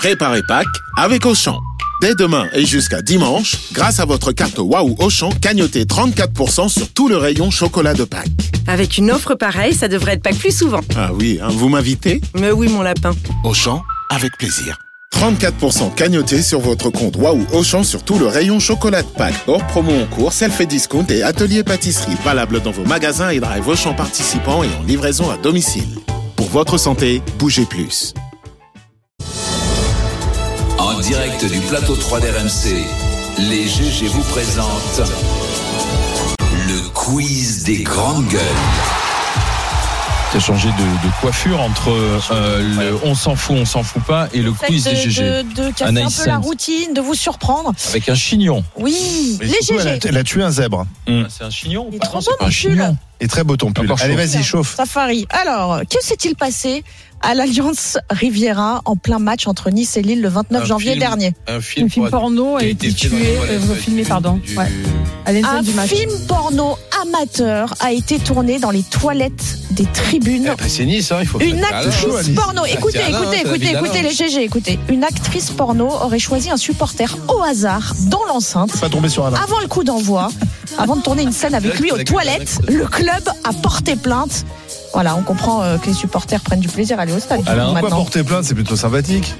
Préparez Pâques avec Auchan. Dès demain et jusqu'à dimanche, grâce à votre carte Waouh Auchan, cagnotez 34% sur tout le rayon chocolat de Pâques. Avec une offre pareille, ça devrait être Pâques plus souvent. Ah oui, hein, vous m'invitez? Mais oui, mon lapin. Auchan, avec plaisir. 34% cagnoté sur votre compte Waouh Auchan sur tout le rayon chocolat de Pâques. Hors promo en cours, self discount et atelier pâtisserie. Valable dans vos magasins et drive Auchan participants et en livraison à domicile. Pour votre santé, bougez plus. En direct du plateau 3 d'RMC, les GG vous présentent le quiz des grandes gueules. Tu as changé de, de coiffure entre euh, le on s'en fout, on s'en fout pas et le quiz des de, GG. de, de casser Anaïs un peu la routine, de vous surprendre. Avec un chignon. Oui, Mais les surtout, elle, a, GG. elle a tué un zèbre. C'est un chignon Il est trop beau, mon pull. chignon. Et très beau ton pull. Encore Allez, vas-y, chauffe. Safari. Alors, que s'est-il passé à l'Alliance Riviera en plein match entre Nice et Lille le 29 Un janvier film. dernier Un film, Un film porno a été tué, euh, filmé, pardon. du- Ouais. Un du match. film porno amateur a été tourné dans les toilettes des tribunes. Eh ben, C'est Nice, hein, il faut Une actrice porno, écoutez, Alain, écoutez, écoutez, écoutez les GG, écoutez. Une actrice porno aurait choisi un supporter au hasard dans l'enceinte Pas tomber sur Alain. avant le coup d'envoi, avant de tourner une scène avec lui aux toilettes, le club a porté plainte. Voilà, on comprend euh, que les supporters prennent du plaisir à aller au stade. Alain, Pourquoi maintenant. porter plainte? C'est plutôt sympathique.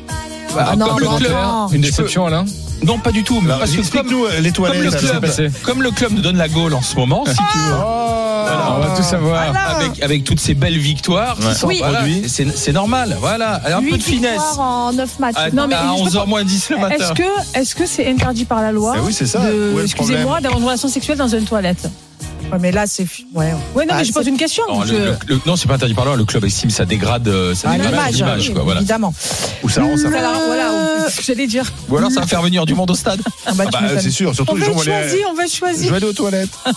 Ah non, Comme le non, club. non. Une déception, Alain? Non, pas du tout. mais parce que comme, Explique-nous euh, les comme toilettes. le club, comme le club nous donne la Gaule en ce moment, si tu veux. Voilà, on va tout savoir. Avec, avec toutes ces belles victoires qui sont Oui. c'est normal. Voilà, un peu de finesse. en 9 matchs. À, Non, mais à je peux 11h moins 10 le matin. Est-ce que est-ce que c'est interdit par la loi Eh oui, c'est ça. le Excusez-moi, d'avoir une relation sexuelle dans une toilette? Ouais, mais là, c'est. Ouais. Ouais, non, Ah, mais je pose une question. non, je- le, le- le- non, c'est pas interdit par la loi. Le club estime ça dégrade, euh, ça Ah, dégrade l'image, oui. Voilà. évidemment. Ou ça rend ça. Voilà, voilà, c'est ce que j'allais dire. Ou alors ça va faire venir du monde au stade. Ah bah, Bah, c'est sûr, surtout On les va gens vont aller. on va être Je vais aller aux toilettes.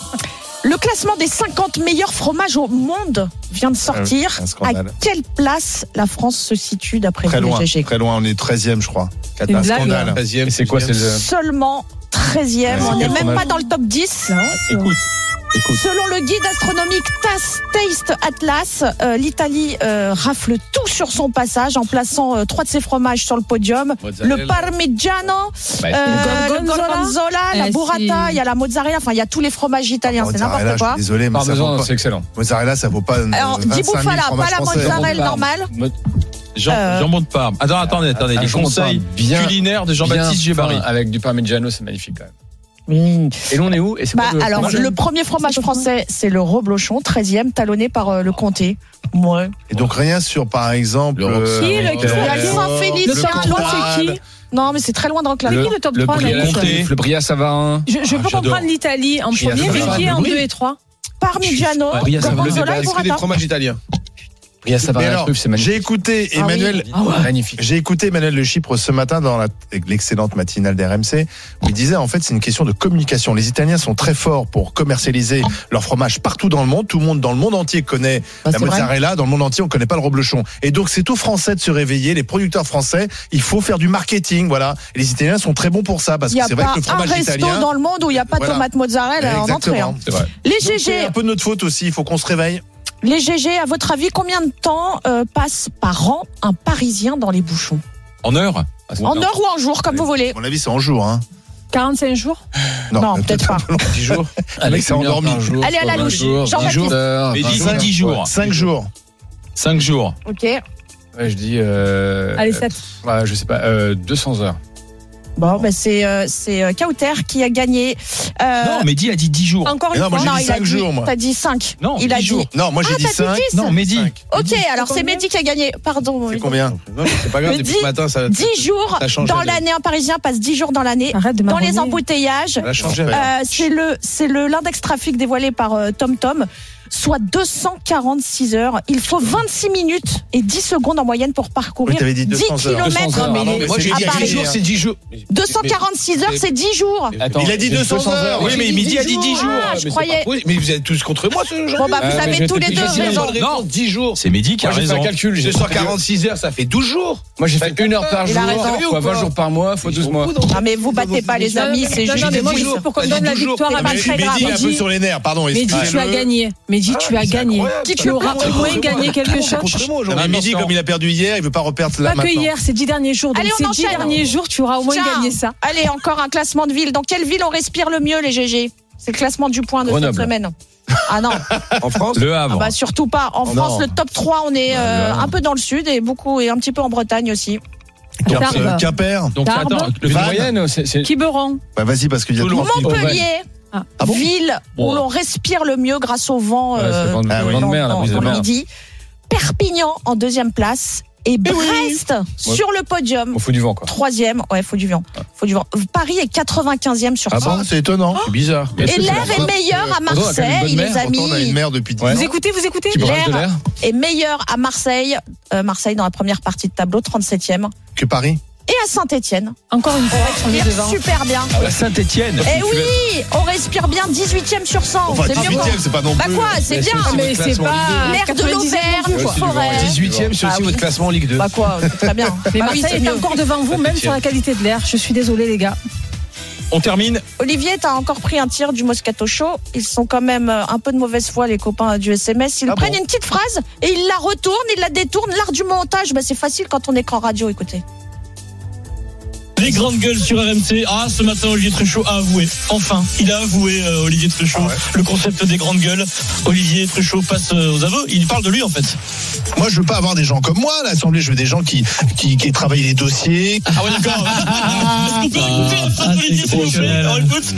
Le classement des 50 meilleurs fromages au monde vient de sortir. Un à quelle place la France se situe d'après Très vous, loin. GG Très loin, on est 13e, je crois. une Un scandale. 13e, Et c'est quoi, c'est le- Seulement 13e. Ouais, on c'est n'est même pas dans le top 10. Écoute, écoute. Selon le guide astronomique TAS Taste Atlas, euh, l'Italie euh, rafle tout sur son passage en plaçant euh, trois de ses fromages sur le podium. Mozzarella. Le Parmigiano, Bah, euh, le gorgonzola. Gorgonzola, la Eh, burrata, si. il y a la mozzarella, enfin il y a tous les fromages italiens, c'est n'importe je quoi. suis désolé, mais ça vaut pas. excellent. Mozzarella, ça vaut pas. Alors, 25 dit 000 Bouffala, pas la mozzarella normale. Jean, Euh, jambon de Parme. Attends, attendez, attendez. Les de conseils bien- culinaires de Jean-Baptiste Gébari. Avec du parmigiano, c'est magnifique quand même. Oui. Et nous, on est où Et c'est Bah, quoi le alors, le premier fromage français, c'est le reblochon, 13e, talonné par euh, le comté. Ouais. Et donc rien sur, par exemple. Le euh, Qui, le- qui, le le- Saint-Félix, Le top il y a 3, un- c'est qui Non, mais c'est très loin de reclamer. qui le top le 3 Bria, là, Comté. le Bria Savarin. Je, je Ah, peux j'adore. comprendre l'Italie en premier, mais qui est en oui. 2 et 3 Parmigiano, Le Gorgonzola et est-ce que des burrata. fromages italiens j'ai écouté Ah oui. Emmanuel. Ah ouais. J'ai écouté Emmanuel Le Chypre ce matin dans la- l'excellente matinale d'RMC où il disait en fait c'est une question de communication. Les Italiens sont très forts pour commercialiser leur fromage partout dans le monde. Tout le monde dans le monde entier connaît Bah, la vrai. mozzarella. Dans le monde entier on connaît pas le reblochon. Et donc c'est aux Français de se réveiller. Les producteurs français, il faut faire du marketing. Voilà. Et les Italiens sont très bons pour ça parce que a c'est vrai que le un fromage resto italien. dans le monde où il n'y a pas de Voilà. tomate mozzarella en entrée. hein. Exactement. C'est vrai. Les Donc, C'est GG, un peu de notre faute aussi. Il faut qu'on se réveille. Les GG, à votre avis, combien de temps euh, passe par an un Parisien dans les bouchons? En heure? En heure ou en jour, comme vous voulez À mon avis c'est en jour. Hein. 45 jours? Non, peut-être pas. 10 jours. Avec c'est endormi. Allez, à la louche. Jean-Baptiste. Mais dis- dis 10 jours. 5 jours. 5 jours. Ok. Ouais, je dis. Euh, Allez, 7. ouais, je sais pas, euh, 200 heures. Bon, ben c'est euh, c'est euh, Kauter qui a gagné. Euh, Non, Mehdi a dit 10 jours. Encore une non, moi, fois. j'ai non, dit il a cinq dit- jours, moi. T'as dit 5. Non, il a 10 dit. jours. Non, moi j'ai Ah, dit t'as dit 5. 10 Non, Mehdi. Ok, alors c'est Mehdi qui a gagné. Pardon. C'est combien Non, c'est pas grave, Mais depuis ce matin, ça 10 jours Ça change dans donne. l'année. Un Parisien passe 10 jours dans l'année. Arrête de Dans les embouteillages. ça a changé. Euh, c'est le c'est le l'index trafic dévoilé par euh, TomTom, soit 246 heures. Il faut 26 minutes et 10 secondes en moyenne pour parcourir Oui, t'avais dit 10 200 heures. kilomètres. 200 heures, Mais Moi, j'ai à dit Paris. 10 jours, c'est 10 jours. 246 heures, c'est 10 jours. Attends, Il a dit j'ai 200 heures. Oui, mais Mehdi a dit 10 jours. Ah, Mais je c'est croyais. Mais vous êtes tous contre moi ce jour. Bon bah vous mais avez vais tous les deux raison. Non. 10 jours. C'est Mehdi qui a Moi, j'ai fait raison. un calcul. j'ai fait 246 heures, ça fait 12 jours. Moi, j'ai fait une heure par jour, a raison. fois 20 jours par mois, fois 12 mois. Ah mais vous battez pas les amis, c'est Non, juste non, mais moi, pour qu'on donne la victoire à pas Mehdi. très grave. Mehdi est un peu sur les nerfs, pardon. Mehdi, tu as gagné. Mais Mehdi, Ah, tu as mais gagné. incroyable, Tu auras au moins gagné quelque chose. Mais midi, comme il a perdu hier, il veut pas reperdre là Pas que hier, c'est dix derniers jours. Donc Allez, on ces dix enchaîne. derniers jours, tu auras au moins gagné ça. Allez, encore un classement de ville. Dans quelle ville on respire le mieux, les GG C'est le classement du point de cette semaine. Ah non, En France? Le ah Havre. bah surtout pas. En Oh France, non. le top 3, on est euh, un peu dans le sud et beaucoup et un petit peu en Bretagne aussi. Quimper- Tarbes. Quimper. Donc attends, le moyenne, c'est. Quiberon. Bah, vas-y, parce qu'il y a Montpellier, Ah. Ah bon ville où l'on respire le mieux grâce au vent Ouais, euh, vent de- oui. vent de dans- mer, dans- midi. Perpignan en deuxième place et Brest sur le podium. On fout du vent, quoi. Troisième, ouais, faut du vent. Faut du vent. Paris est 95e sur Ah 100. bon, c'est étonnant. C'est bizarre. Et l'air est meilleur à Marseille, les amis. Pourtant, on a une mer depuis 10 Ouais. ans. Vous écoutez, vous écoutez l'air. l'air est meilleur à Marseille. Euh, Marseille dans la première partie de tableau, 37e. Que Paris. Et à Saint-Etienne. Encore une fois, on est devant. Super bien. Saint-Etienne. Eh oui, on respire bien 18e sur 100. Enfin, c'est mieux 18 que- c'est pas non Bah plus. quoi, c'est Mais bien. c'est- Mais c'est pas L'air de 90e non l'Auvergne, quoi. forêt. 18ème, c'est Ah aussi votre classement en Ligue 2. Bah quoi, très bien. Mais Bah Marseille est encore devant vous, même sur la qualité de l'air. Je suis désolée, les gars. On termine. Olivier, t'as encore pris un tir du Moscato Show. Ils sont quand même euh, un peu de mauvaise foi, les copains du SMS. Ils Ah prennent bon une petite phrase et ils la retournent, ils la détournent. L'art du montage, bah, c'est facile quand on est qu'en radio, écoutez. Les grandes gueules sur RMC. Ah, ce matin, Olivier Truchot a avoué. Enfin, il a avoué, euh, Olivier Truchot, le concept des grandes gueules. Olivier Truchot passe euh, aux aveux. Il parle de lui, en fait. Moi, je veux pas avoir des gens comme moi à l'Assemblée. Je veux des gens qui, qui, qui travaillent les dossiers. Ah ouais, d'accord. Alors, écoute.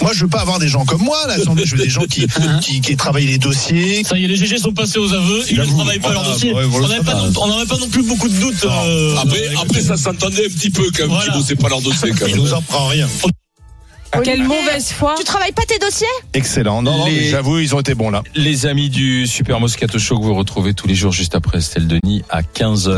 Moi, je veux pas avoir des gens comme moi à l'Assemblée. Je veux des gens qui, qui, qui travaillent les dossiers. Ça y est, les GG sont passés aux aveux. Ils ne travaillent pas leur dossier. ouais, voilà, on n'avait pas, non- pas plus beaucoup de doutes. euh, Après, après, ça s'entendait un petit peu quand même. Voilà. Thibaut, c'est pas leur dossier quand Il même. nous en prend rien. Quelle mauvaise foi. Tu travailles pas tes dossiers? Excellent. Non, non, Les- mais j'avoue, ils ont été bons là. Les amis du Super Moscato Show que vous retrouvez tous les jours juste après Estelle Denis à 15h.